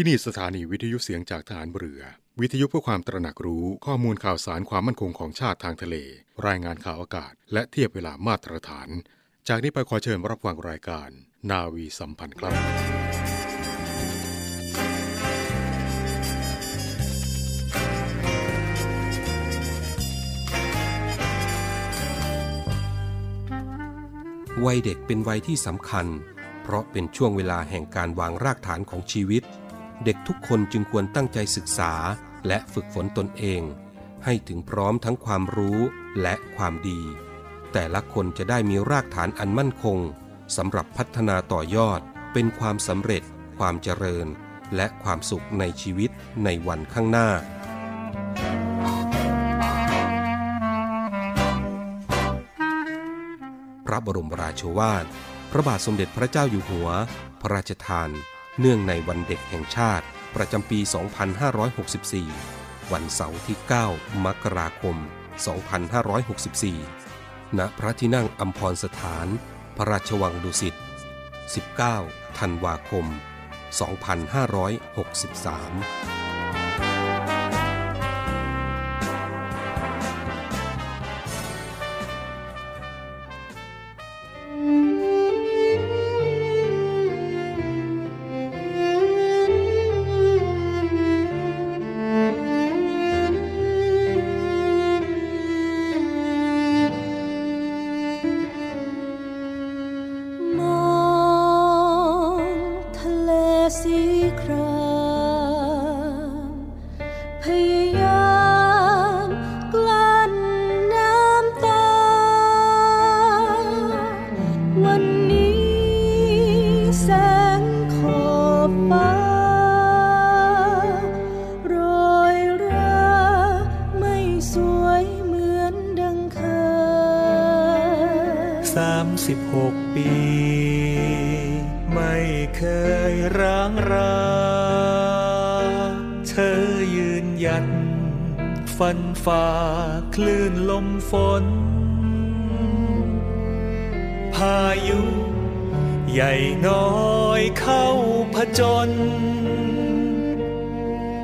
ที่นี่สถานีวิทยุเสียงจากฐานเรือ วิทยุเพื่อความตระหนักรู้ข้อมูลข่าวสารความมั่นคงของชาติทางทะเล รายงานข่าวอากาศ และเทียบเวลามาตรฐาน จากนี้ไปขอเชิญรับฟังรายการ นาวีสัมพันธ์ครับ วัยเด็กเป็นวัยที่สำคัญ เพราะเป็นช่วงเวลาแห่งการวางรากฐานของชีวิต เด็กทุกคนจึงควรตั้งใจศึกษาและฝึกฝนตนเอง ให้ถึงพร้อมทั้งความรู้และความดี แต่ละคนจะได้มีรากฐานอันมั่นคงสำหรับพัฒนาต่อยอด เป็นความสำเร็จ ความเจริญ และความสุขในชีวิตในวันข้างหน้า พระบรมราโชวาท พระบาทสมเด็จพระเจ้าอยู่หัว พระราชทาน เนื่องในวันเด็กแห่งชาติ ประจำปี 2564 วันเสาร์ที่ 9 มกราคม 2564 ณ พระที่นั่งอัมพรสถาน พระราชวังดุสิต 19 ธันวาคม 2563 36 ปี ไม่เคยร้างรา เธอยืนหยัด ฟันฝ่าคลื่นลมฝน พายุ ใหญ่น้อยเข้าผจญ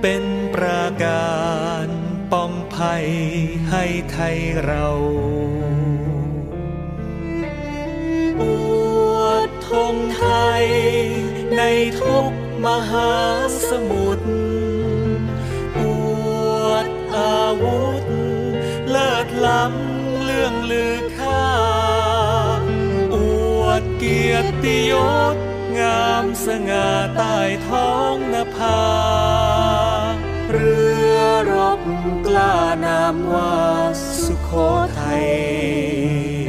เป็นประการป้องภัยให้ไทยเรา ไทย ในทุกมหาสมุทรอวดอาวุธ เลิศล้ำเรื่องลือค่า อวดเกียรติยศ งามสง่าใต้ท้องนภา เรือรบกล้านามว่าสุโขทัย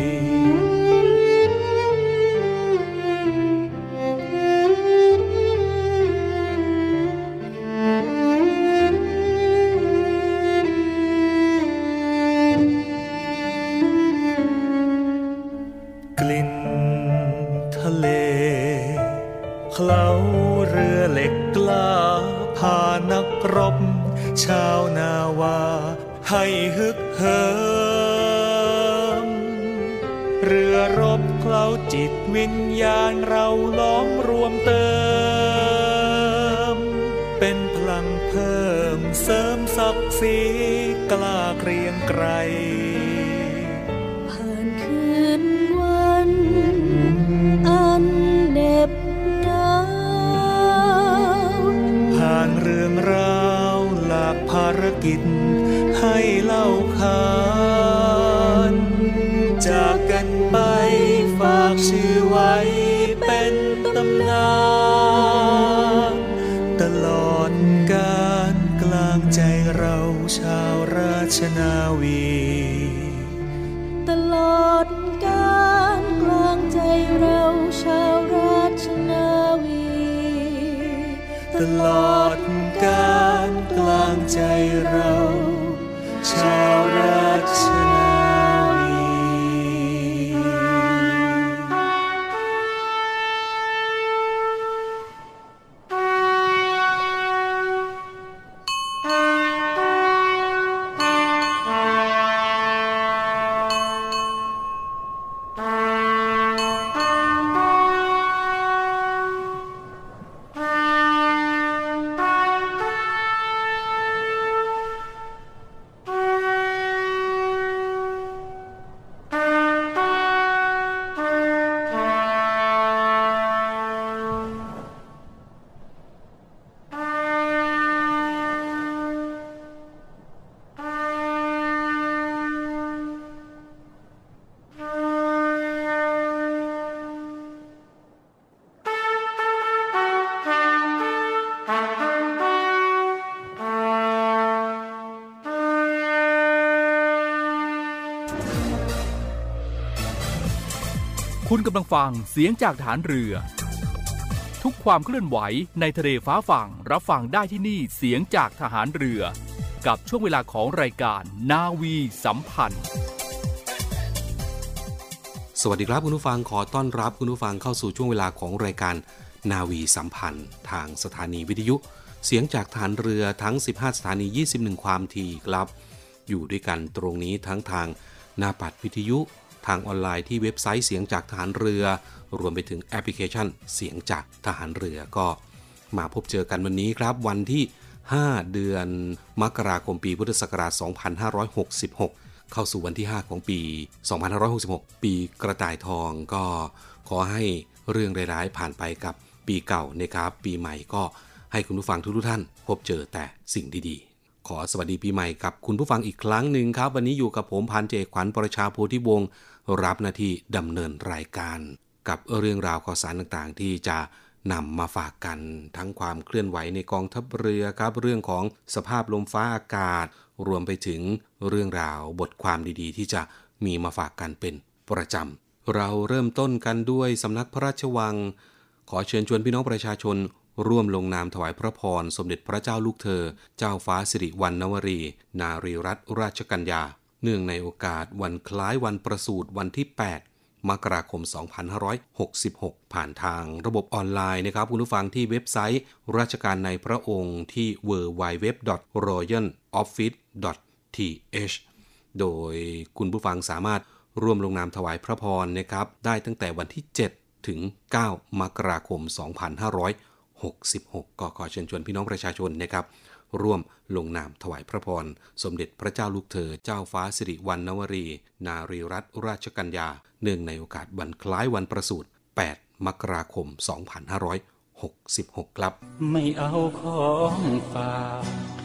ตำนานตลอดการกลางใจเราชาวราชนาวี คุณกำลังฟังเสียงจากฐานเรือ ทุกความเคลื่อนไหวในทะเลฟ้าฝั่งรับฟังได้ที่นี่เสียงจากทหารเรือ กับช่วงเวลาของรายการนาวีสัมพันธ์ สวัสดีครับคุณผู้ฟังขอต้อนรับคุณผู้ฟังเข้าสู่ช่วงเวลาของรายการนาวีสัมพันธ์ ทางสถานีวิทยุ เสียงจากฐานเรือทั้ง 15 สถานี 21 ความถี่ครับ อยู่ด้วยกันตรงนี้ทั้งทางหน้าปัดวิทยุ ทางออนไลน์ที่เว็บไซต์เสียงจากทหารเรือ รวมไปถึงแอปพลิเคชันเสียงจากทหารเรือก็ มาพบเจอกันวันนี้ครับวันที่ 5 เดือนมกราคมปีพุทธศักราช 2566 เข้าสู่วันที่ 5 ของปี 2566 ปีกระต่ายทองก็ขอให้เรื่องร้ายๆ ผ่านไปกับปีเก่านะครับ ปีใหม่ก็ให้คุณผู้ฟังทุกท่าน พบเจอแต่สิ่งดีๆ ขอสวัสดีปีใหม่กับคุณผู้ฟังอีกครั้งหนึ่งครับ วันนี้อยู่กับผมพันเจขวัญประชาโพธิวงศ์ รับหน้าที่ดำเนินรายการ กับเรื่องราวข่าวสารต่างๆ ที่จะนำมาฝากกัน ทั้งความเคลื่อนไหวในกองทัพเรือครับ เรื่องของสภาพลมฟ้าอากาศ รวมไปถึงเรื่องราวบทความดีๆ ที่จะมีมาฝากกันเป็นประจำเราเริ่มต้นกันด้วยสำนักพระราชวัง ขอเชิญชวนพี่น้องประชาชน ร่วมลงนามถวายพระพร สมเด็จพระเจ้าลูกเธอ เจ้าฟ้าสิริวัณณวรี นารีรัตนราชกัญญา เนื่องในโอกาสวันคล้ายวันประสูติวันที่ 8 มกราคม 2566 ผ่านทางระบบออนไลน์นะครับ คุณผู้ฟังที่เว็บไซต์ ราชการในพระองค์ที่ www.royaloffice.th โดยคุณผู้ฟังสามารถร่วมลงนามถวายพระพรนะครับ ได้ตั้งแต่วันที่ 7 ถึง 9 มกราคม 2566 ก็ขอเชิญชวนพี่น้องประชาชนนะครับ ร่วมลงนามถวายพระพร สมเด็จพระเจ้าลูกเธอเจ้าฟ้าสิริวัณณวรี นารีรัตนราชกัญญา เนื่องในโอกาสวันคล้ายวันประสูติ 8 มกราคม 2566 ครับ ไม่เอาของฝาก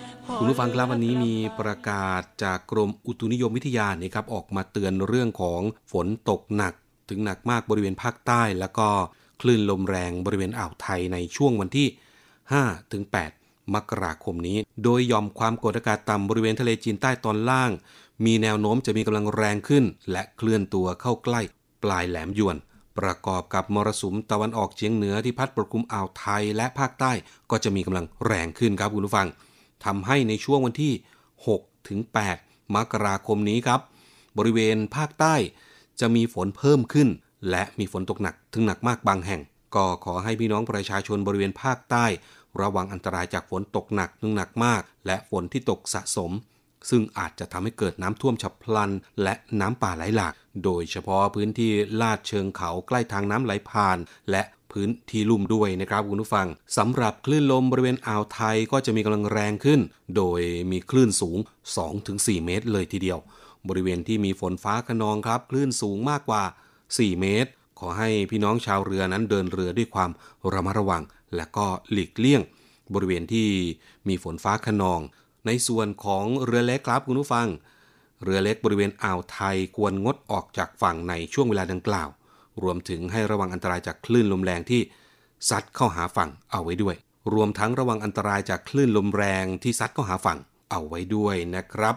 ่ คุณผู้ฟังครับวันนี้มีประกาศจากกรมอุตุนิยมวิทยาเนะครับออกมาเตือนเรื่องของฝนตกหนัก ถึงหนักมากบริเวณภาคใต้ แล้วก็คลื่นลมแรงบริเวณอ่าวไทยในช่วงวันที่5ถึง8มกราคมนี้ โดยยอมความกดอากาศต่ำบริเวณทะเลจีนใต้ตอนล่าง มีแนวโน้มจะมีกำลังแรงขึ้น และเคลื่อนตัวเข้าใกล้ปลายแหลมยวน ประกอบกับมรสุมตะวันออกเฉียงเหนือที่พัดปกคลุมอ่าวไทยและภาคใต้ก็จะมีกำลังแรงขึ้นครับคุณผู้ฟัง ทำให้ในช่วงวันที่ 6 ถึง 8 มกราคมนี้ครับ บริเวณภาคใต้จะมีฝนเพิ่มขึ้น และมีฝนตกหนักถึงหนักมากบางแห่ง ก็ขอให้พี่น้องประชาชนบริเวณภาคใต้ ระวังอันตรายจากฝนตกหนักถึงหนักมาก และฝนที่ตกสะสม ซึ่งอาจจะทำให้เกิดน้ำท่วมฉับพลัน และน้ำป่าไหลหลาก โดยเฉพาะพื้นที่ลาดเชิงเขาใกล้ทางน้ำไหลผ่าน และ พื้นที่ลุ่มด้วยนะครับคุณผู้ฟังสำหรับคลื่นลมบริเวณอ่าวไทยก็จะมีกำลังแรงขึ้น โดยมีคลื่นสูง 2-4 เมตรเลยทีเดียว บริเวณที่มีฝนฟ้าขนองครับคลื่นสูงมากกว่า 4 เมตร ขอให้พี่น้องชาวเรือนั้นเดินเรือด้วยความระมัดระวัง และก็หลีกเลี่ยง บริเวณที่มีฝนฟ้าขนอง ในส่วนของเรือเล็กครับคุณผู้ฟัง เรือเล็กบริเวณอ่าวไทยควรงดออกจากฝั่งในช่วงเวลาดังกล่าว รวมถึงให้ระวังอันตรายจากคลื่นลมแรงที่ซัดเข้าหาฝั่งเอาไว้ด้วย รวมทั้งระวังอันตรายจากคลื่นลมแรงที่ซัดเข้าหาฝั่งเอาไว้ด้วยนะครับ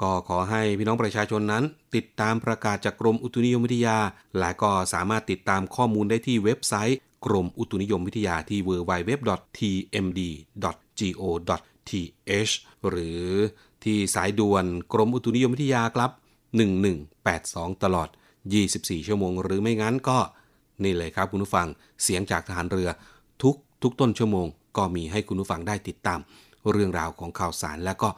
ก็ขอให้พี่น้องประชาชนนั้น ติดตามประกาศจากกรมอุตุนิยมวิทยา และก็สามารถติดตามข้อมูลได้ที่เว็บไซต์ กรมอุตุนิยมวิทยาที่ www.tmd.go.th หรือที่สายด่วนกรมอุตุนิยมวิทยาครับ 1182 ตลอด 24 ชั่วโมง หรือไม่งั้นก็นี่เลยครับคุณผู้ฟังเสียงจากทหารเรือทุกทุกต้นชั่วโมง ก็มีให้คุณผู้ฟังได้ติดตาม เรื่องราวของข่าวสารและก็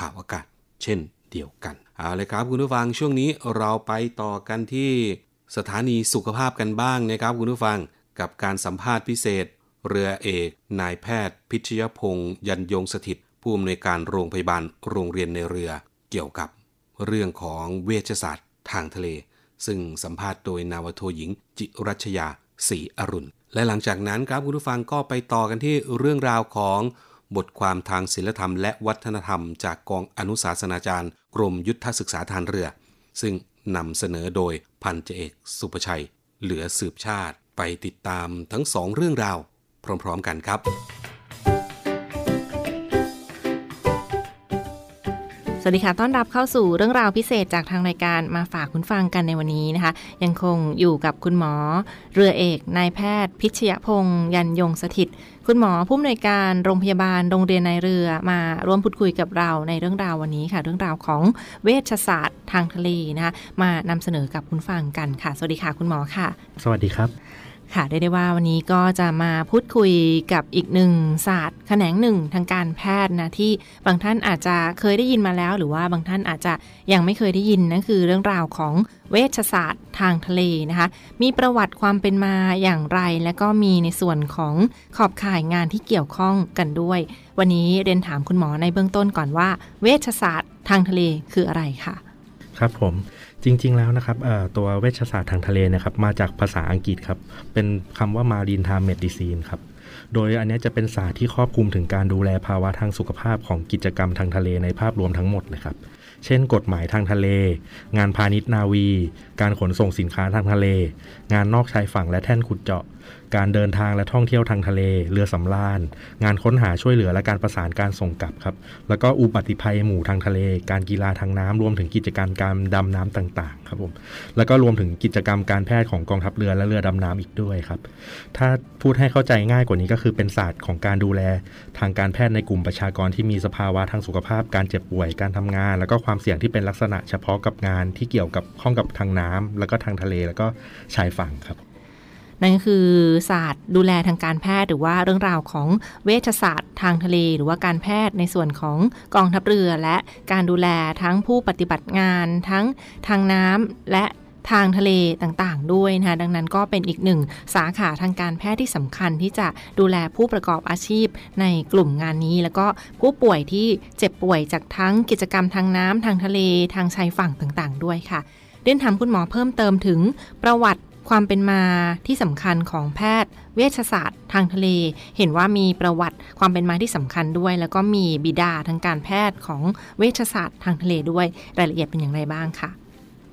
ข่าวอากาศ เช่นเดียวกันเอาเลยครับคุณผู้ฟังช่วงนี้เราไปต่อกันที่สถานีสุขภาพกันบ้างนะครับคุณผู้ฟังกับการสัมภาษณ์พิเศษ เรือเอก นายแพทย์ พิชยพงษ์ยันยงสถิตผู้อำนวยการโรงพยาบาลโรงเรียนในเรือ เกี่ยวกับ เรื่องของเวชศาสตร์ทางทะเล ซึ่งสัมภาษณ์โดยนาวโทหญิง จิรัชยาศรีอรุณ และหลังจากนั้นครับคุณผู้ฟังก็ไปต่อกันที่เรื่องราวของบทความทางศิลธรรมและวัฒนธรรม จากกองอนุสาสนาจารย์ กรมยุทธศึกษาทางเรือ ซึ่งนำเสนอโดยพันเจเอกสุประชัย เหลือสืบชาติไปติดตามทั้งสองเรื่องราว พร้อม ๆ กันครับ สวัสดีค่ะ ต้อนรับเข้าสู่เรื่องราวพิเศษจากทางรายการมาฝากคุณฟังกันในวันนี้นะคะ ยังคงอยู่กับคุณหมอ เรือเอกนายแพทย์ พิชยพงษ์ยันยงสถิต คุณหมอผู้อำนวยการโรงพยาบาลโรงเรียนในเรือมาร่วมพูดคุยกับเราในเรื่องราววันนี้ค่ะ เรื่องราวของเวชศาสตร์ทางทะเลนะคะมานำเสนอกับคุณฟังกันค่ะ สวัสดีค่ะ คุณหมอค่ะ สวัสดีครับ ค่ะได้ได้ว่าวันนี้ก็จะมาพูดคุยกับอีกหนึ่งศาสตร์แขนงหนึ่งทางการแพทย์นะที่บางท่านอาจจะเคยได้ยินมาแล้ว หรือว่าบางท่านอาจจะยังไม่เคยได้ยินนั่นคือเรื่องราวของเวชศาสตร์ทางทะเลนะคะ มีประวัติความเป็นมาอย่างไร และก็มีในส่วนของขอบข่ายงานที่เกี่ยวข้องกันด้วย วันนี้เรียนถามคุณหมอในเบื้องต้นก่อนว่า เวชศาสตร์ทางทะเลคืออะไรค่ะ ครับผม จริง ๆ แล้วนะครับตัวเวชศาสตร์ทางทะเลนะครับมาจากภาษาอังกฤษครับ เป็นคำว่า Marine Time Medicine ครับโดยอันนี้จะเป็นศาสตร์ที่ครอบคลุมถึงการดูแลภาวะทางสุขภาพของกิจกรรมทางทะเลในภาพรวมทั้งหมดเลยครับ เช่น กฎหมายทางทะเล งานพาณิชย์นาวี การขนส่งสินค้าทางทะเล งานนอกชายฝั่งและแท่นขุดเจาะ การเดินทางและท่องเที่ยวทางทะเล เรือสำราญ งานค้นหาช่วยเหลือและการประสานการส่งกลับครับ แล้วก็อุบัติภัยหมู่ทางทะเล การกีฬาทางน้ำรวมถึงกิจการการดำน้ำต่างๆครับผม แล้วก็รวมถึงกิจกรรมการแพทย์ของกองทัพเรือและเรือดำน้ำอีกด้วยครับ ถ้าพูดให้เข้าใจง่ายกว่านี้ก็คือเป็นศาสตร์ของการดูแลทางการแพทย์ในกลุ่มประชากรที่มีสภาวะทางสุขภาพ การเจ็บป่วย การทำงาน แล้วก็ความเสี่ยงที่เป็นลักษณะเฉพาะกับงานที่เกี่ยวกับข้องกับทางน้ำแล้วก็ทางทะเล แล้วก็ชายฝั่งครับ นั่นก็คือศาสตร์ดูแลทางการแพทย์ หรือว่าเรื่องราวของเวชศาสตร์ทางทะเล หรือว่าการแพทย์ในส่วนของกองทัพเรือ และการดูแลทั้งผู้ปฏิบัติงาน ทั้งทางน้ำและทางทะเลต่างๆ ด้วยนะคะดังนั้นก็เป็นอีกหนึ่งสาขาทางการแพทย์ที่สำคัญที่จะดูแลผู้ประกอบอาชีพในกลุ่มงานนี้ แล้วก็ผู้ป่วยที่เจ็บป่วยจากทั้งกิจกรรมทางน้ำทางทะเล ทางชายฝั่งต่างๆ ด้วยค่ะเรียนถามคุณหมอเพิ่มเติมถึงประวัติ ความเป็นมาที่สำคัญของแพทย์เวชศาสตร์ ทางทะเล เห็นว่ามีประวัติความเป็นมาที่สำคัญด้วย แล้วก็มีบิดาทางการแพทย์ของเวชศาสตร์ทางทะเลด้วยรายละเอียดเป็นอย่างไรบ้างคะ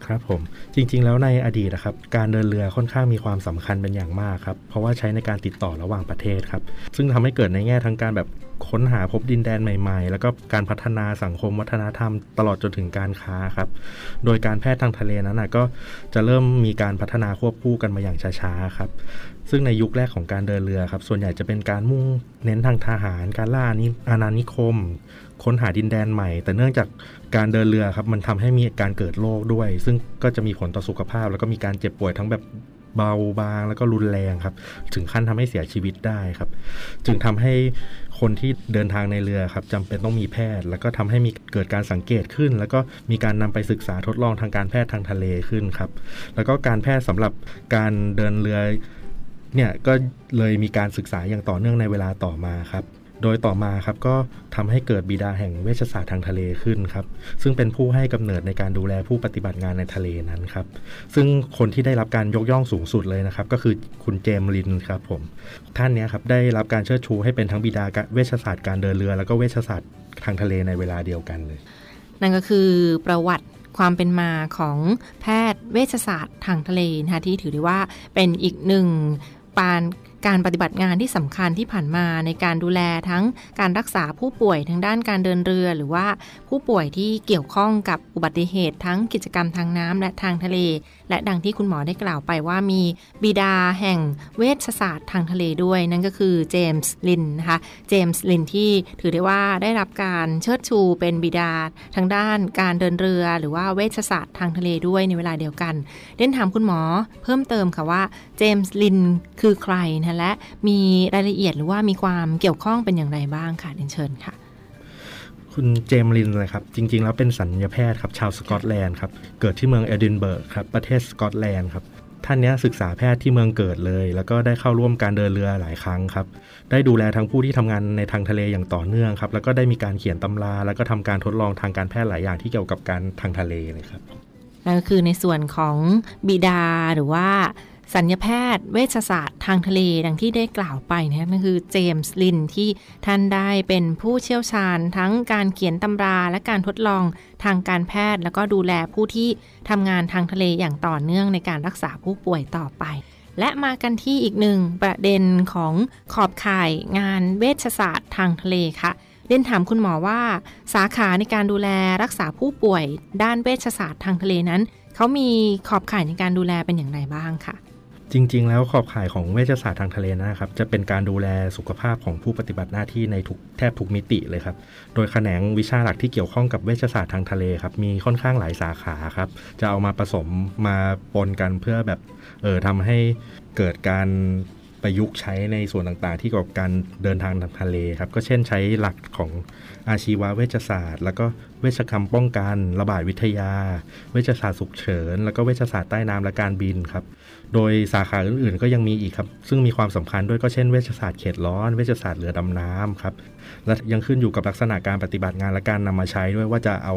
ครับผมจริงๆ แล้วในอดีตนะครับการเดินเรือค่อนข้างมีความสำคัญเป็นอย่างมากครับเพราะว่าใช้ในการติดต่อระหว่างประเทศครับซึ่งทำให้เกิดในแง่ทั้งการแบบค้นหาพบดินแดนใหม่ๆ แล้วก็การพัฒนาสังคมวัฒนธรรม ตลอดจนถึงการค้าครับโดยการแพทย์ทางทะเลนั้นนะก็จะเริ่มมีการพัฒนาควบคู่กันมาอย่างช้าๆครับซึ่งในยุคแรกของการเดินเรือครับส่วนใหญ่จะเป็นการมุ่งเน้นทางทหาร การล่าอาณานิคม ค้นหาดินแดนใหม่ แต่เนื่องจากการเดินเรือครับมันทำให้มีการเกิดโรคด้วย ซึ่งก็จะมีผลต่อสุขภาพ แล้วก็มีการเจ็บป่วยทั้งแบบเบาบางแล้วก็รุนแรงครับ ถึงขั้นทำให้เสียชีวิตได้ครับ จึงทำให้คนที่เดินทางในเรือครับจำเป็นต้องมีแพทย์ แล้วก็ทำให้มีเกิดการสังเกตขึ้น แล้วก็มีการนำไปศึกษาทดลองทางการแพทย์ทางทะเลขึ้นครับ แล้วก็การแพทย์สำหรับการเดินเรือเนี่ยก็เลยมีการศึกษาอย่างต่อเนื่องในเวลาต่อมาครับ โดยต่อมาครับก็ทำให้เกิดบิดาแห่งเวชศาสตร์ทางทะเลขึ้นครับ ซึ่งเป็นผู้ให้กำเนิดในการดูแลผู้ปฏิบัติงานในทะเลนั้นครับ ซึ่งคนที่ได้รับการยกย่องสูงสุดเลยนะครับ ก็คือคุณเจมลินครับผม ท่านนี้ครับได้รับการเชิดชูให้เป็นทั้งบิดาเวชศาสตร์การเดินเรือ แล้วก็เวชศาสตร์ทางทะเลในเวลาเดียวกันเลย นั่นก็คือประวัติความเป็นมาของแพทย์เวชศาสตร์ทางทะเลนะคะที่ถือได้ว่าเป็นอีกหนึ่งปาน การปฏิบัติงานที่สำคัญที่ผ่านมาในการดูแลทั้งการรักษาผู้ป่วยทางด้านการเดินเรือ หรือว่าผู้ป่วยที่เกี่ยวข้องกับอุบัติเหตุทั้งกิจกรรมทางน้ำและทางทะเลและดังที่คุณหมอได้กล่าวไปว่ามีบิดาแห่งเวชศาสตร์ทางทะเลด้วย นั่นก็คือเจมส์ลินนะคะ เจมส์ลินที่ถือได้ว่าได้รับการเชิดชูเป็นบิดาทางด้านการเดินเรือหรือว่าเวชศาสตร์ทางทะเลด้วยในเวลาเดียวกันเด่นถามคุณหมอเพิ่มเติมค่ะว่าเจมส์ลินคือใครนะและมีรายละเอียดหรือว่ามีความเกี่ยวข้องเป็นอย่างไรบ้างค่ะเรียนเชิญค่ะ คุณเจมลินเลยครับ จริง ๆ แล้วเป็นสัญญาแพทย์ครับชาวสกอตแลนด์ครับ เกิดที่เมืองเอดินเบิร์กครับ ประเทศสกอตแลนด์ครับ ท่านนี้ศึกษาแพทย์ที่เมืองเกิดเลย แล้วก็ได้เข้าร่วมการเดินเรือหลายครั้งครับ ได้ดูแลทั้งผู้ที่ทำงานในทางทะเลอย่างต่อเนื่องครับ แล้วก็ได้มีการเขียนตำรา แล้วก็ทำการทดลองทางการแพทย์หลายอย่างที่เกี่ยวกับการทางทะเลเลยครับนั่นก็คือในส่วนของบิดาหรือว่า ศัลยแพทย์ เวชศาสตร์ทางทะเล ดังที่ได้กล่าวไปนะนั่นคือเจมส์ลินด์ที่ท่านได้เป็นผู้เชี่ยวชาญทั้งการเขียนตำราและการทดลองทางการแพทย์ แล้วก็ดูแลผู้ที่ทำงานทางทะเลอย่างต่อเนื่องในการรักษาผู้ป่วยต่อไปและมากันที่อีกหนึ่งประเด็นของขอบข่ายงานเวชศาสตร์ทางทะเลค่ะเรียนถามคุณหมอว่า สาขาในการดูแลรักษาผู้ป่วย ด้านเวชศาสตร์ทางทะเลนั้น เขามีขอบข่ายในการดูแลเป็นอย่างไรบ้างค่ะ จริง ๆ แล้วขอบข่ายของเวชศาสตร์ทางทะเลนะครับ จะเป็นการดูแลสุขภาพของผู้ปฏิบัติหน้าที่ในทุกแทบทุกมิติเลยครับ โดยแขนงวิชาหลักที่เกี่ยวข้องกับเวชศาสตร์ทางทะเลครับ มีค่อนข้างหลายสาขาครับ จะเอามาผสมมาปนกันเพื่อแบบเออทำให้เกิดการ ประยุกต์ใช้ในส่วนต่างๆ ที่เกี่ยวกับการเดินทางทางทะเลครับ ก็เช่นใช้หลักของอาชีวเวชศาสตร์ แล้วก็เวชกรรมป้องกัน ระบาดวิทยา เวชศาสตร์ฉุกเฉิน แล้วก็เวชศาสตร์ใต้น้ำและการบินครับ โดยสาขาอื่นๆ ก็ยังมีอีกครับ ซึ่งมีความสำคัญด้วยก็เช่นเวชศาสตร์เขตร้อน เวชศาสตร์เรือดำน้ำครับ และยังขึ้นอยู่กับลักษณะการปฏิบัติงานและการนำมาใช้ด้วยว่าจะเอา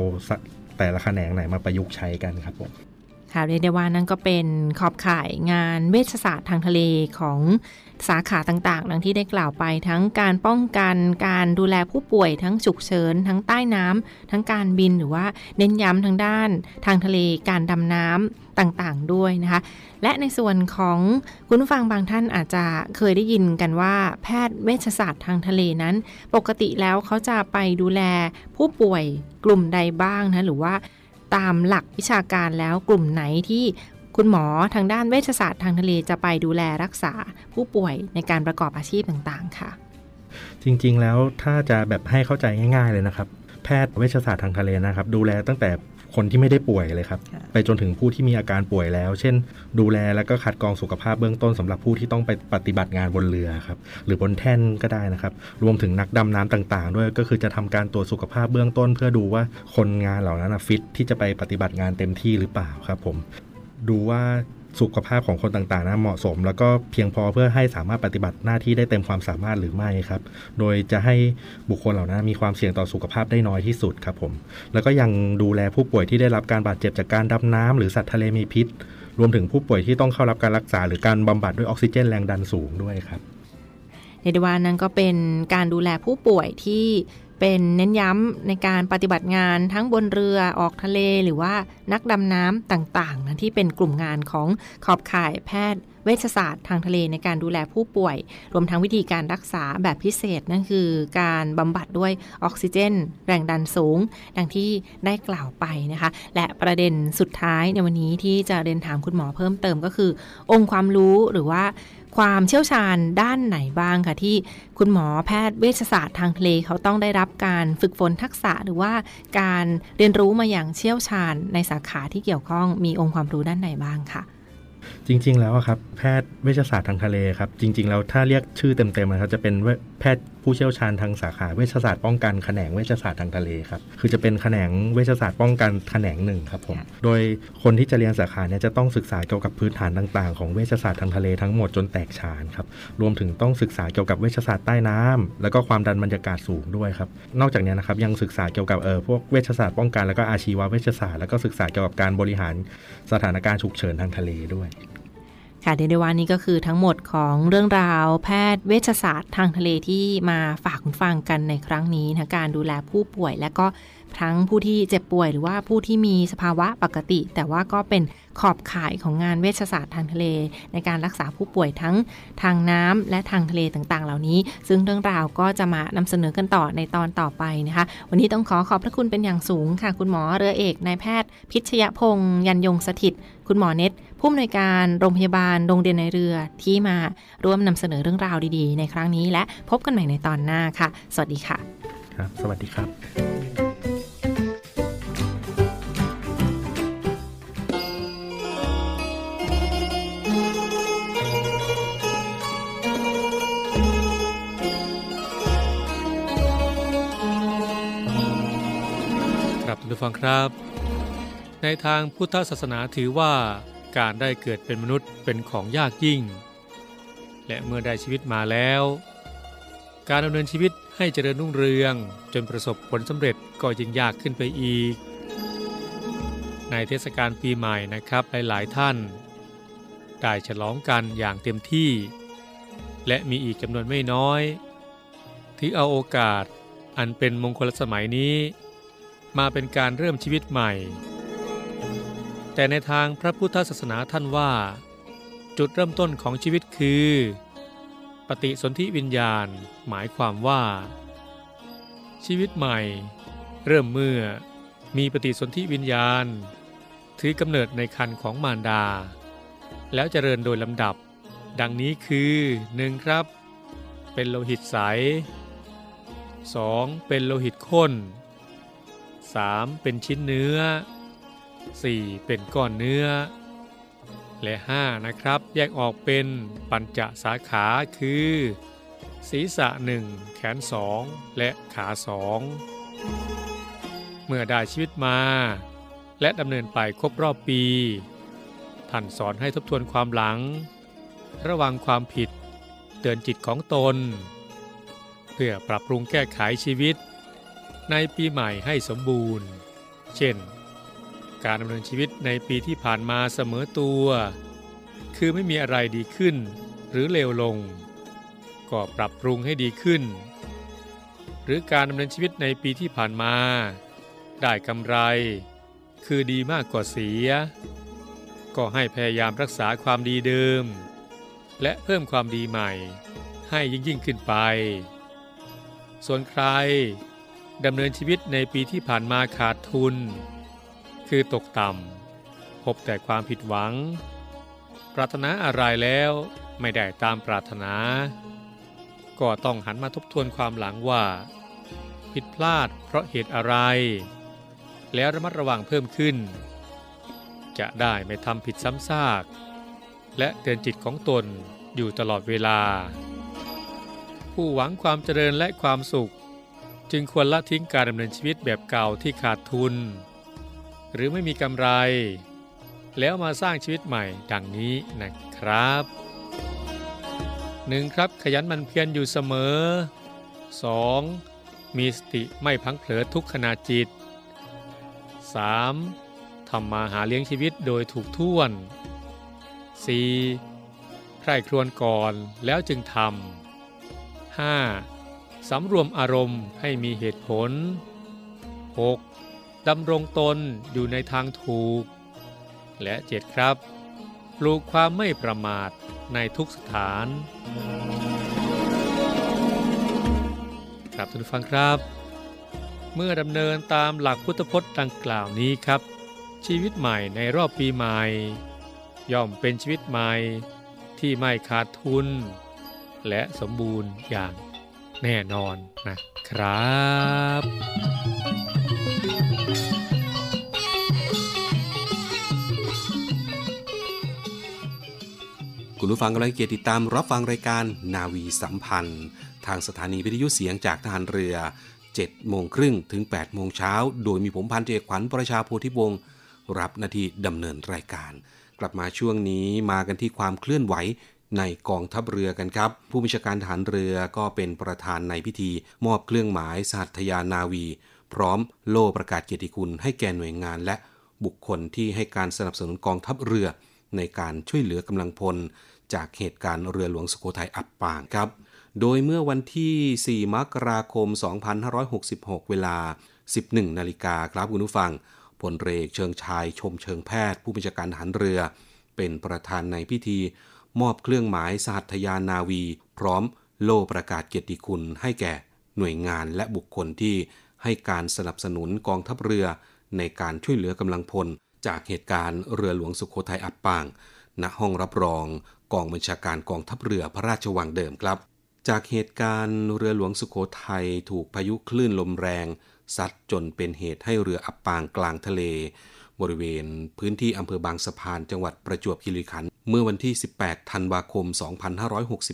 แต่ละแขนงไหนมาประยุกต์ใช้กันครับผม ค่ะเรียกได้ว่านั่นก็เป็นขอบข่ายงานเวชศาสตร์ทางทะเลของสาขาต่างๆ ดังที่ได้กล่าวไปทั้งการป้องกันการดูแลผู้ป่วยทั้งฉุกเฉินทั้งใต้น้ำทั้งการบินหรือว่าเน้นย้ำทางด้านทางทะเลการดำน้ำต่างๆ ด้วยนะคะ และในส่วนของคุณผู้ฟังบางท่านอาจจะเคยได้ยินกันว่า แพทย์เวชศาสตร์ทางทะเลนั้น ปกติแล้วเขาจะไปดูแลผู้ป่วยกลุ่มใดบ้างนะหรือว่า ตามหลักวิชาการแล้วกลุ่มไหนที่คุณหมอทางด้านเวชศาสตร์ทางทะเลจะไปดูแลรักษาผู้ป่วยในการประกอบอาชีพต่างๆ ค่ะ จริงๆแล้วถ้าจะแบบให้เข้าใจง่าย ๆเลยนะครับ แพทย์เวชศาสตร์ทางทะเลนะครับ ดูแลตั้งแต่ คนที่ไม่ได้ป่วยเลยครับ ไปจนถึงผู้ที่มีอาการป่วยแล้ว เช่น ดูแลแล้วก็คัดกรองสุขภาพเบื้องต้นสำหรับผู้ที่ต้องไปปฏิบัติงานบนเรือครับหรือบนแท่นก็ได้นะครับ รวมถึงนักดำน้ำต่างๆ ด้วยก็คือจะทำการตรวจสุขภาพเบื้องต้น เพื่อดูว่าคนงานเหล่านั้นฟิตที่จะไปปฏิบัติงานเต็มที่หรือเปล่าครับผมดูว่า สุขภาพของคนต่างๆนะเหมาะสม แล้วก็เพียงพอเพื่อให้สามารถปฏิบัติหน้าที่ได้เต็มความสามารถหรือไม่ครับ โดยจะให้บุคคลเหล่านั้นมีความเสี่ยงต่อสุขภาพได้น้อยที่สุดครับผม แล้วก็ยังดูแลผู้ป่วยที่ได้รับการบาดเจ็บจากการดำน้ำหรือสัตว์ทะเลมีพิษ รวมถึงผู้ป่วยที่ต้องเข้ารับการรักษา หรือการบำบัดด้วยออกซิเจนแรงดันสูงด้วยครับในดวานนั้นก็เป็นการดูแลผู้ป่วยที่ เป็นเน้นย้ำในการปฏิบัติงานทั้งบนเรือออกทะเลหรือว่านักดำน้ำต่างๆนะที่เป็นกลุ่มงานของขอบข่ายแพทย์เวชศาสตร์ทางทะเลในการดูแลผู้ป่วย รวมทั้งวิธีการรักษาแบบพิเศษนั่นคือการบำบัดด้วยออกซิเจน แรงดันสูง ดังที่ได้กล่าวไปนะคะ และประเด็นสุดท้ายในวันนี้ที่จะเรียนถามคุณหมอเพิ่มเติมก็คือ องค์ความรู้หรือว่า ความเชี่ยวชาญด้านไหนบ้างคะที่คุณหมอแพทย์เวชศาสตร์ทางทะเลเขาต้องได้รับการฝึกฝนทักษะหรือว่าการเรียนรู้มาอย่างเชี่ยวชาญในสาขาที่เกี่ยวข้องมีองค์ความรู้ด้านไหนบ้างคะจริง ๆ แล้วครับแพทย์เวชศาสตร์ทางทะเลครับ จริง ๆ แล้วถ้าเรียกชื่อเต็มๆนะครับจะเป็นแพทย์ ผู้เชี่ยวชาญทางสาขาเวชศาสตร์ป้องกันแขนงเวชศาสตร์ทางทะเลครับคือจะเป็นแขนงเวชศาสตร์ป้องกันแขนงหนึ่งครับผมโดยคนที่จะเรียนสาขาเนี่ยจะต้องศึกษาเกี่ยวกับพื้นฐานต่างๆ ของเวชศาสตร์ทางทะเลทั้งหมดจนแตกฉานครับรวมถึงต้องศึกษาเกี่ยวกับเวชศาสตร์ใต้น้ำแล้วก็ความดันบรรยากาศสูงด้วยครับนอกจากนี้นะครับยังศึกษาเกี่ยวกับเออพวกเวชศาสตร์ป้องกันแล้วก็อาชีวเวชศาสตร์แล้วก็ศึกษาเกี่ยวกับการบริหารสถานการณ์ฉุกเฉินทางทะเลด้วย ค่ะเดนเดวานี้ก็คือทั้งหมดของเรื่องราวแพทย์เวชศาสตร์ทางทะเลที่มาฝากคุณฟังกันในครั้งนี้นะการดูแลผู้ป่วย และก็ทั้งผู้ที่เจ็บป่วย หรือว่าผู้ที่มีสภาวะปกติ แต่ว่าก็เป็นขอบข่ายของงานเวชศาสตร์ทางทะเล ในการรักษาผู้ป่วยทั้งทางน้ำและทางทะเลต่างๆ เหล่านี้ ซึ่งเรื่องราวก็จะมานำเสนอกันต่อในตอนต่อไปนะคะ วันนี้ต้องขอขอบพระคุณเป็นอย่างสูงค่ะ คุณหมอเรือเอกนายแพทย์ พิชยพงษ์ยันยงสถิต คุณหมอเน็ต ผู้อำนวยการโรงพยาบาลโรงเรียนในเรือที่มาร่วมนำเสนอเรื่องราวดีๆ ในครั้งนี้และพบกันใหม่ในตอนหน้าค่ะ สวัสดีค่ะ ครับ สวัสดีครับผู้ฟังครับ ในทางพุทธศาสนาถือว่า การได้เกิดเป็นมนุษย์เป็นของยากยิ่ง และเมื่อได้ชีวิตมาแล้ว การดำเนินชีวิตให้เจริญรุ่งเรือง จนประสบผลสำเร็จก็ยิ่งยากขึ้นไปอีก ในเทศกาลปีใหม่นะครับหลายๆท่าน ได้ฉลองกันอย่างเต็มที่ และมีอีกจำนวนไม่น้อยถือเอาโอกาสอันเป็นมงคลสมัยนี้ มาเป็นการเริ่มชีวิตใหม่ แต่ในทางพระพุทธศาสนาท่านว่า จุดเริ่มต้นของชีวิตคือ ปฏิสนธิวิญญาณ หมายความว่า ชีวิตใหม่ เริ่มเมื่อมีปฏิสนธิวิญญาณ ถือกำเนิดในคันของมารดา แล้วเจริญโดยลำดับ ดังนี้คือ 1. ครับ เป็นโลหิตใส 2. เป็นโลหิตข้น 3. เป็นชิ้นเนื้อ 4. เป็นก้อนเนื้อ และ 5. นะครับ แยกออกเป็นปัญจสาขาคือ ศีรษะหนึ่งแขนสองและขาสองเมื่อได้ชีวิตมา และดำเนินไปครบรอบปี ท่านสอนให้ทบทวนความหลัง ระวังความผิด เตือนจิตของตน เพื่อปรับปรุงแก้ไขชีวิต ในปีใหม่ให้สมบูรณ์ เช่น การดำเนินชีวิตในปีที่ผ่านมาเสมอตัว คือไม่มีอะไรดีขึ้น หรือเลวลง ก็ปรับปรุงให้ดีขึ้น หรือการดำเนินชีวิตในปีที่ผ่านมา ได้กำไร คือดีมากกว่าเสีย ก็ให้พยายามรักษาความดีเดิม และเพิ่มความดีใหม่ ให้ยิ่งยิ่งขึ้นไป ส่วนใครดำเนินชีวิตในปีที่ผ่านมาขาดทุน คือตกต่ำพบแต่ความผิดหวัง ปรารถนาอะไรแล้วไม่ได้ตามปรารถนา ก็ต้องหันมาทบทวนความหลังว่า ผิดพลาดเพราะเหตุอะไร แล้วระมัดระวังเพิ่มขึ้น จะได้ไม่ทำผิดซ้ำซาก และเตือนจิตของตนอยู่ตลอดเวลา ผู้หวังความเจริญและความสุข จึงควรละทิ้งการดำเนินชีวิตแบบเก่าที่ขาดทุน หรือไม่มีกำไร แล้วมาสร้างชีวิตใหม่ดังนี้นะครับหนึ่งครับขยันมันเพียรอยู่เสมอ 2. มีสติไม่พังเผลอทุกขณะจิต 3. ทำมาหาเลี้ยงชีวิตโดยถูกท่วน 4. ใคร่ครวญก่อนแล้วจึงทำ 5. สำรวมอารมณ์ให้มีเหตุผล 6. ดำรงตนอยู่ในทางถูก และ7ครับ ปลูกความไม่ประมาทในทุกสถาน ครับท่านผู้ฟังครับ เมื่อดำเนินตามหลักพุทธพจน์ดังกล่าวนี้ครับ ชีวิตใหม่ในรอบปีใหม่ ย่อมเป็นชีวิตใหม่ที่ไม่ขาดทุน และสมบูรณ์อย่างแน่นอนนะครับ คุณผู้ฟังกำลังเกียรติดตามรับฟังรายการนาวีสัมพันธ์ ทางสถานีวิทยุเสียงจากทหารเรือ 7 โมงครึ่งถึง 8 โมงเช้า โดยมีผมพันเอกขวัญประชาโพธิวงศ์รับหน้าที่ดำเนินรายการ กลับมาช่วงนี้มากันที่ความเคลื่อนไหวในกองทัพเรือกันครับ ผู้บัญชาการทหารเรือก็เป็นประธานในพิธี มอบเครื่องหมายสัตยานาวี พร้อมโล่ประกาศเกียรติคุณให้แก่หน่วยงาน และบุคคลที่ให้การสนับสนุนกองทัพเรือ ในการช่วยเหลือกำลังพล จากเหตุการณ์เรือหลวงสุโขทัยอับปางครับ โดยเมื่อวันที่ 4 มกราคม 2566 เวลา 11 นาฬิกาครับคุณผู้ฟังพลเรือเชิงชายชมเชิงแพทย์ ผู้บัญชาการทหารเรือ เป็นประธานในพิธี มอบเครื่องหมายสหัตยานาวี พร้อมโล่ประกาศเกียรติคุณให้แก่หน่วยงานและบุคคลที่ให้การสนับสนุนกองทัพเรือ ในการช่วยเหลือกำลังพล จากเหตุการณ์เรือหลวงสุโขทัยอับปาง ณห้องรับรองกองบัญชาการกองทัพเรือพระราชวังเดิมครับ จากเหตุการณ์เรือหลวงสุโขทัยถูกพายุคลื่นลมแรง ซัดจนเป็นเหตุให้เรืออับปางกลางทะเล บริเวณพื้นที่อำเภอบางสะพานจังหวัดประจวบคีรีขันธ์เมื่อวันที่ 18 ธันวาคม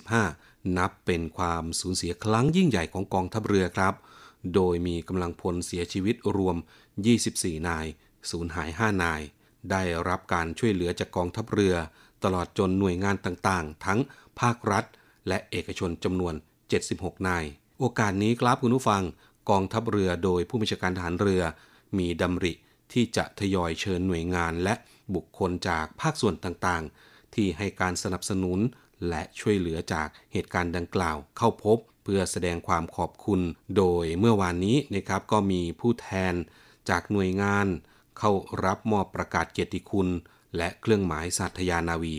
2565 นับเป็นความสูญเสียครั้งยิ่งใหญ่ของกองทัพเรือครับ โดยมีกำลังพลเสียชีวิตรวม 24 นาย สูญหาย 5 นาย ได้รับการช่วยเหลือจากกองทัพเรือ ตลอดจนหน่วยงานต่างๆ ทั้งภาครัฐ และเอกชนจำนวน 76 นาย โอกาสนี้ครับคุณผู้ฟัง กองทัพเรือโดยผู้บัญชาการทหารเรือ มีดำริที่จะทยอยเชิญหน่วยงานและบุคคลจากภาคส่วนต่างๆ ที่ให้การสนับสนุนและช่วยเหลือจากเหตุการณ์ดังกล่าวเข้าพบ เพื่อแสดงความขอบคุณ โดยเมื่อวานนี้นะครับก็มีผู้แทนจากหน่วยงาน เข้ารับมอบประกาศเกียรติคุณ และเครื่องหมายสัตยานาวี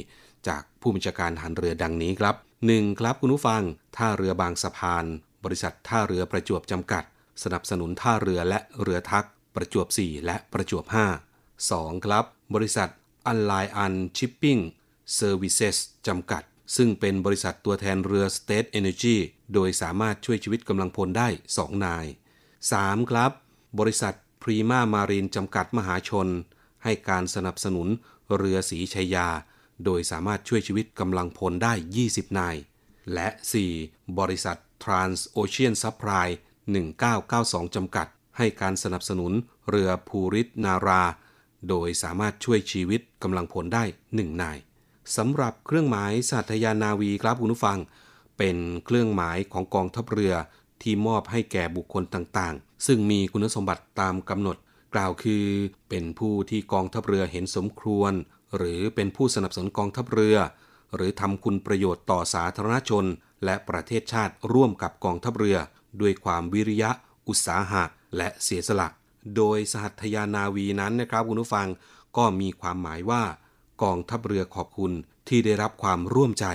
จากผู้บัญชาการทหารเรือดังนี้ครับ 1. ครับคุณผู้ฟัง ท่าเรือบางสะพาน บริษัทท่าเรือประจวบจำกัด สนับสนุนท่าเรือและเรือ tug ประจวบ 4 และประจวบ 5 2. ครับ บริษัทอันไลอันชิปปิ้งเซอร์วิสเซสจำกัด ซึ่งเป็นบริษัทตัวแทนเรือ State Energy โดยสามารถช่วยชีวิตกำลังพลได้ 2 นาย 3. ครับ บริษัท พรีมามารีนจำกัดมหาชน ให้การสนับสนุนเรือสีชัยยา โดยสามารถช่วยชีวิตกำลังพลได้ 20 นาย และ 4. บริษัท Transocean Supply 1992 จำกัด ให้การสนับสนุนเรือภูริตนารา โดยสามารถช่วยชีวิตกำลังพลได้ 1 นายสำหรับเครื่องหมายสัตยานาวีครับคุณผู้ฟัง เป็นเครื่องหมายของกองทัพเรือที่มอบให้แก่บุคคลต่างๆ ซึ่งมีคุณสมบัติตามกำหนด กล่าวคือ เป็นผู้ที่กองทัพเรือเห็นสมควร หรือเป็นผู้สนับสนุนกองทัพเรือ หรือทำคุณประโยชน์ต่อสาธารณชน และประเทศชาติร่วมกับกองทัพเรือ ด้วยความวิริยะ อุตสาหะ และเสียสละ โดยสหัตยานาวีนั้นนะครับคุณผู้ฟังก็มีความหมายว่า กองทัพเรือขอบคุณที่ได้รับความร่วมใจ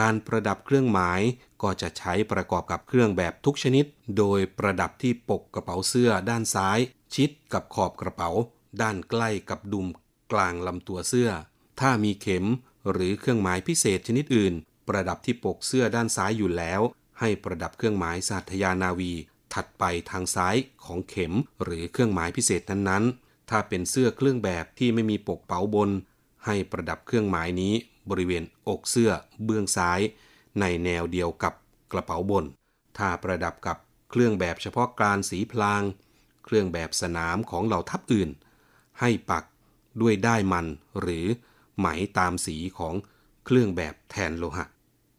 การประดับเครื่องหมาย ก็จะใช้ประกอบกับเครื่องแบบทุกชนิด โดยประดับที่ปกกระเป๋าเสื้อด้านซ้าย ชิดกับขอบกระเป๋า ด้านใกล้กับดุมกลางลำตัวเสื้อ ถ้ามีเข็มหรือเครื่องหมายพิเศษชนิดอื่น ประดับที่ปกเสื้อด้านซ้ายอยู่แล้ว ให้ประดับเครื่องหมายสาธยานาวี ถัดไปทางซ้ายของเข็มหรือเครื่องหมายพิเศษนั้นๆ ถ้าเป็นเสื้อเครื่องแบบที่ไม่มีปกเป๋าบน ให้ประดับเครื่องหมายนี้บริเวณอกเสื้อเบื้องซ้าย ในแนวเดียวกับกระเป๋าบน ถ้าประดับกับเครื่องแบบเฉพาะการสีพลาง เครื่องแบบสนามของเหล่าทัพอื่น ให้ปักด้วยได้มันหรือไหมตามสีของเครื่องแบบแทนโลหะ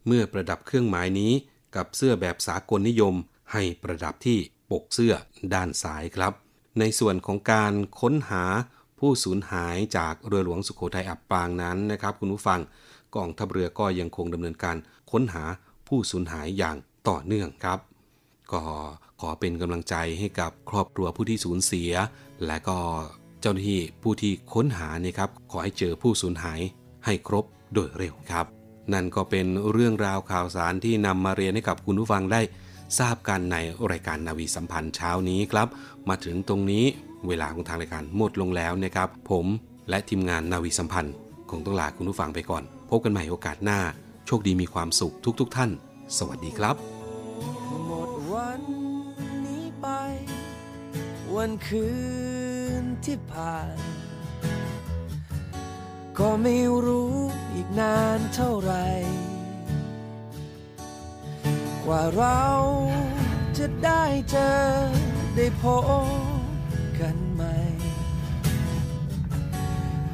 เมื่อประดับเครื่องหมายนี้กับเสื้อแบบสากลนิยมให้ประดับที่ปกเสื้อด้านซ้ายครับ ในส่วนของการค้นหาผู้สูญหายจากเรือหลวงสุโขทัยอับปางนั้นนะครับ คุณผู้ฟัง กองทัพเรือก็ยังคงดำเนินการค้นหาผู้สูญหายอย่างต่อเนื่องครับ ก็ขอเป็นกำลังใจให้กับครอบครัวผู้ที่สูญเสีย และก็เจ้าหน้าที่ผู้ที่ค้นหาเนี่ยครับขอให้เจอผู้สูญหายให้ครบโดยเร็วครับ นั่นก็เป็นเรื่องราวข่าวสารที่นำมาเรียนให้กับคุณผู้ฟังได้ทราบกันในรายการนาวีสัมพันธ์เช้านี้ครับ มาถึงตรงนี้เวลาของทางรายการหมดลงแล้วนะครับ ผมและทีมงานนาวีสัมพันธ์ คงต้องลาคุณผู้ฟังไปก่อนพบกันใหม่โอกาสหน้า โชคดีมีความสุขทุกๆทท่าน สวัสดีครับ หมดวันนี้ไป วันคืนที่ผ่าน ก็ไม่รู้อีกนานเท่าไหรกว่าเราจะได้เจอได้พบกันใหม่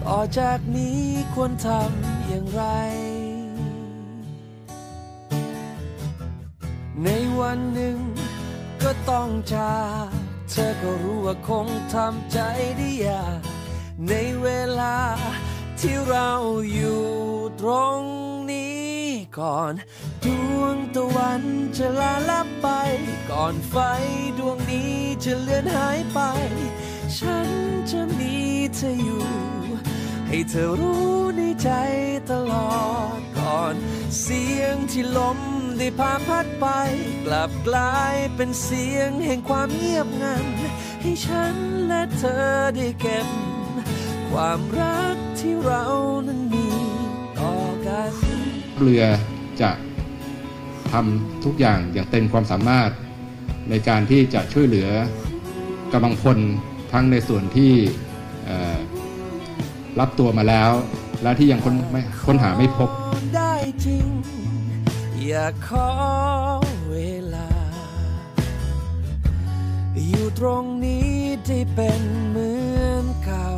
ต่อจากนี้ควรทำ อย่างไร ในวันหนึ่งก็ต้องจากเธอก็รู้ว่าคงทำใจได้ยากในเวลาที่เราอยู่ตรงนี้ก่อนดวงตะวันจะลาลับไป ก่อนไฟดวงนี้จะเลือนหายไป ฉันจะมีเธออยู่ ให้เธอรู้ในใจตลอดก่อน เสียงที่ลมได้พาพัดไป กลับกลายเป็นเสียงแห่งความเงียบงัน ให้ฉันและเธอได้เก็บ ความรักที่เรานั้นมีต่อกันเรือจะทำทุกอย่างอย่างเต็มความสามารถ ในการที่จะช่วยเหลือกำลังพลทั้งในส่วนที่ รับตัวมาแล้ว และที่ยังค้นไม่ค้นหาไม่พบ ได้จริง อย่าขอเวลา อยู่ตรงนี้ได้เป็นเหมือนเก่า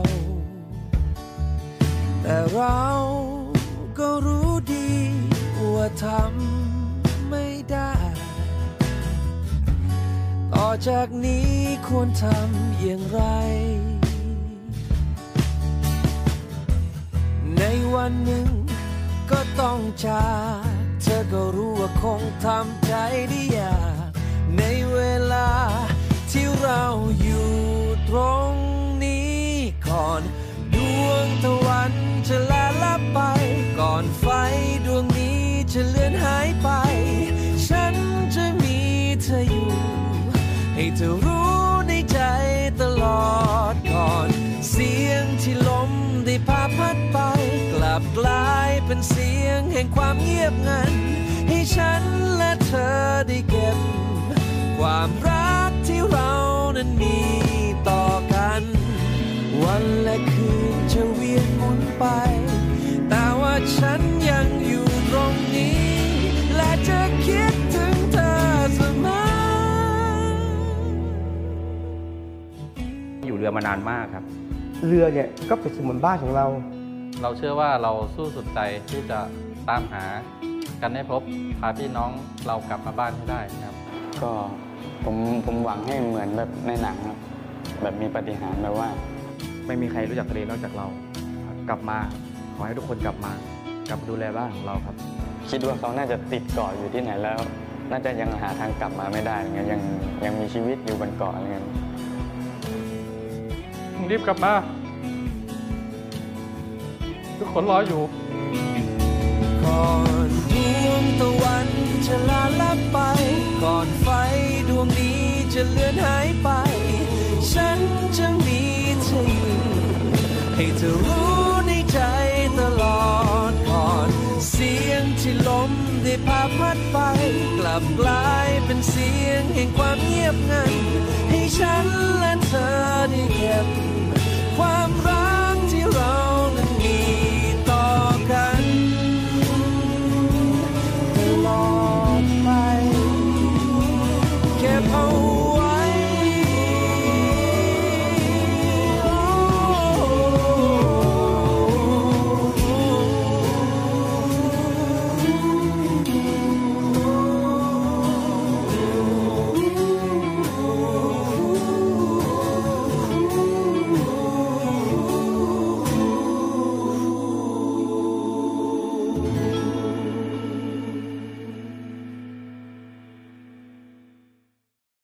แต่เราก็รู้ดีว่าทำไม่ได้ ต่อจากนี้ควรทำอย่างไร วันหนึ่งก็ต้องจากเธอก็รู้ว่าคงทำใจได้ยากในเวลาที่เราอยู่ตรงนี้ก่อนดวงตะวันจะลาลับไป ก่อนไฟดวงนี้จะเลือนหายไป ฉันจะมีเธออยู่ ให้เธอรู้ในใจตลอดก่อน เสียงที่ลม ได้พาพัดไป กลับกลายเป็นเสียงแห่งความเงียบงัน ให้ฉันและเธอได้เก็บ ความรักที่เรานั้นมีต่อกัน วันและคืนจะเวียนหมุนไป แต่ว่าฉันยังอยู่ตรงนี้ และจะคิดถึงเธอเสมออยู่เรือมานานมากครับ เรือเนี่ยก็เป็นเสมือนบ้านของเรา เราเชื่อว่าเราสู้สุดใจที่จะตามหากันให้พบพาพี่น้องเรากลับมาบ้านให้ได้ครับ ก็ผมผมหวังให้เหมือนแบบในหนังครับ แบบมีปาฏิหารย์แบบว่า ไม่มีใครรู้จักทะเลนอกจากเรา กลับมาขอให้ทุกคนกลับมา กลับมาดูแลบ้านของเราครับ คิดว่าเขาน่าจะติดเกาะอยู่ที่ไหนแล้ว น่าจะยังหาทางกลับมาไม่ได้อะไรเงี้ยยังยังมีชีวิตอยู่บนเกาะอะไรเงี้ย รีบกลับมา ทุกคนรออยู่ ก่อนดวงตะวันจะลาลับไป ก่อนไฟดวงนี้จะเลือนหายไป ฉันจะมีเธออยู่ให้เธอรู้ ได้พาพัดไป กลับกลายเป็นเสียงแห่งความเงียบงัน ให้ฉันและเธอได้เก็บ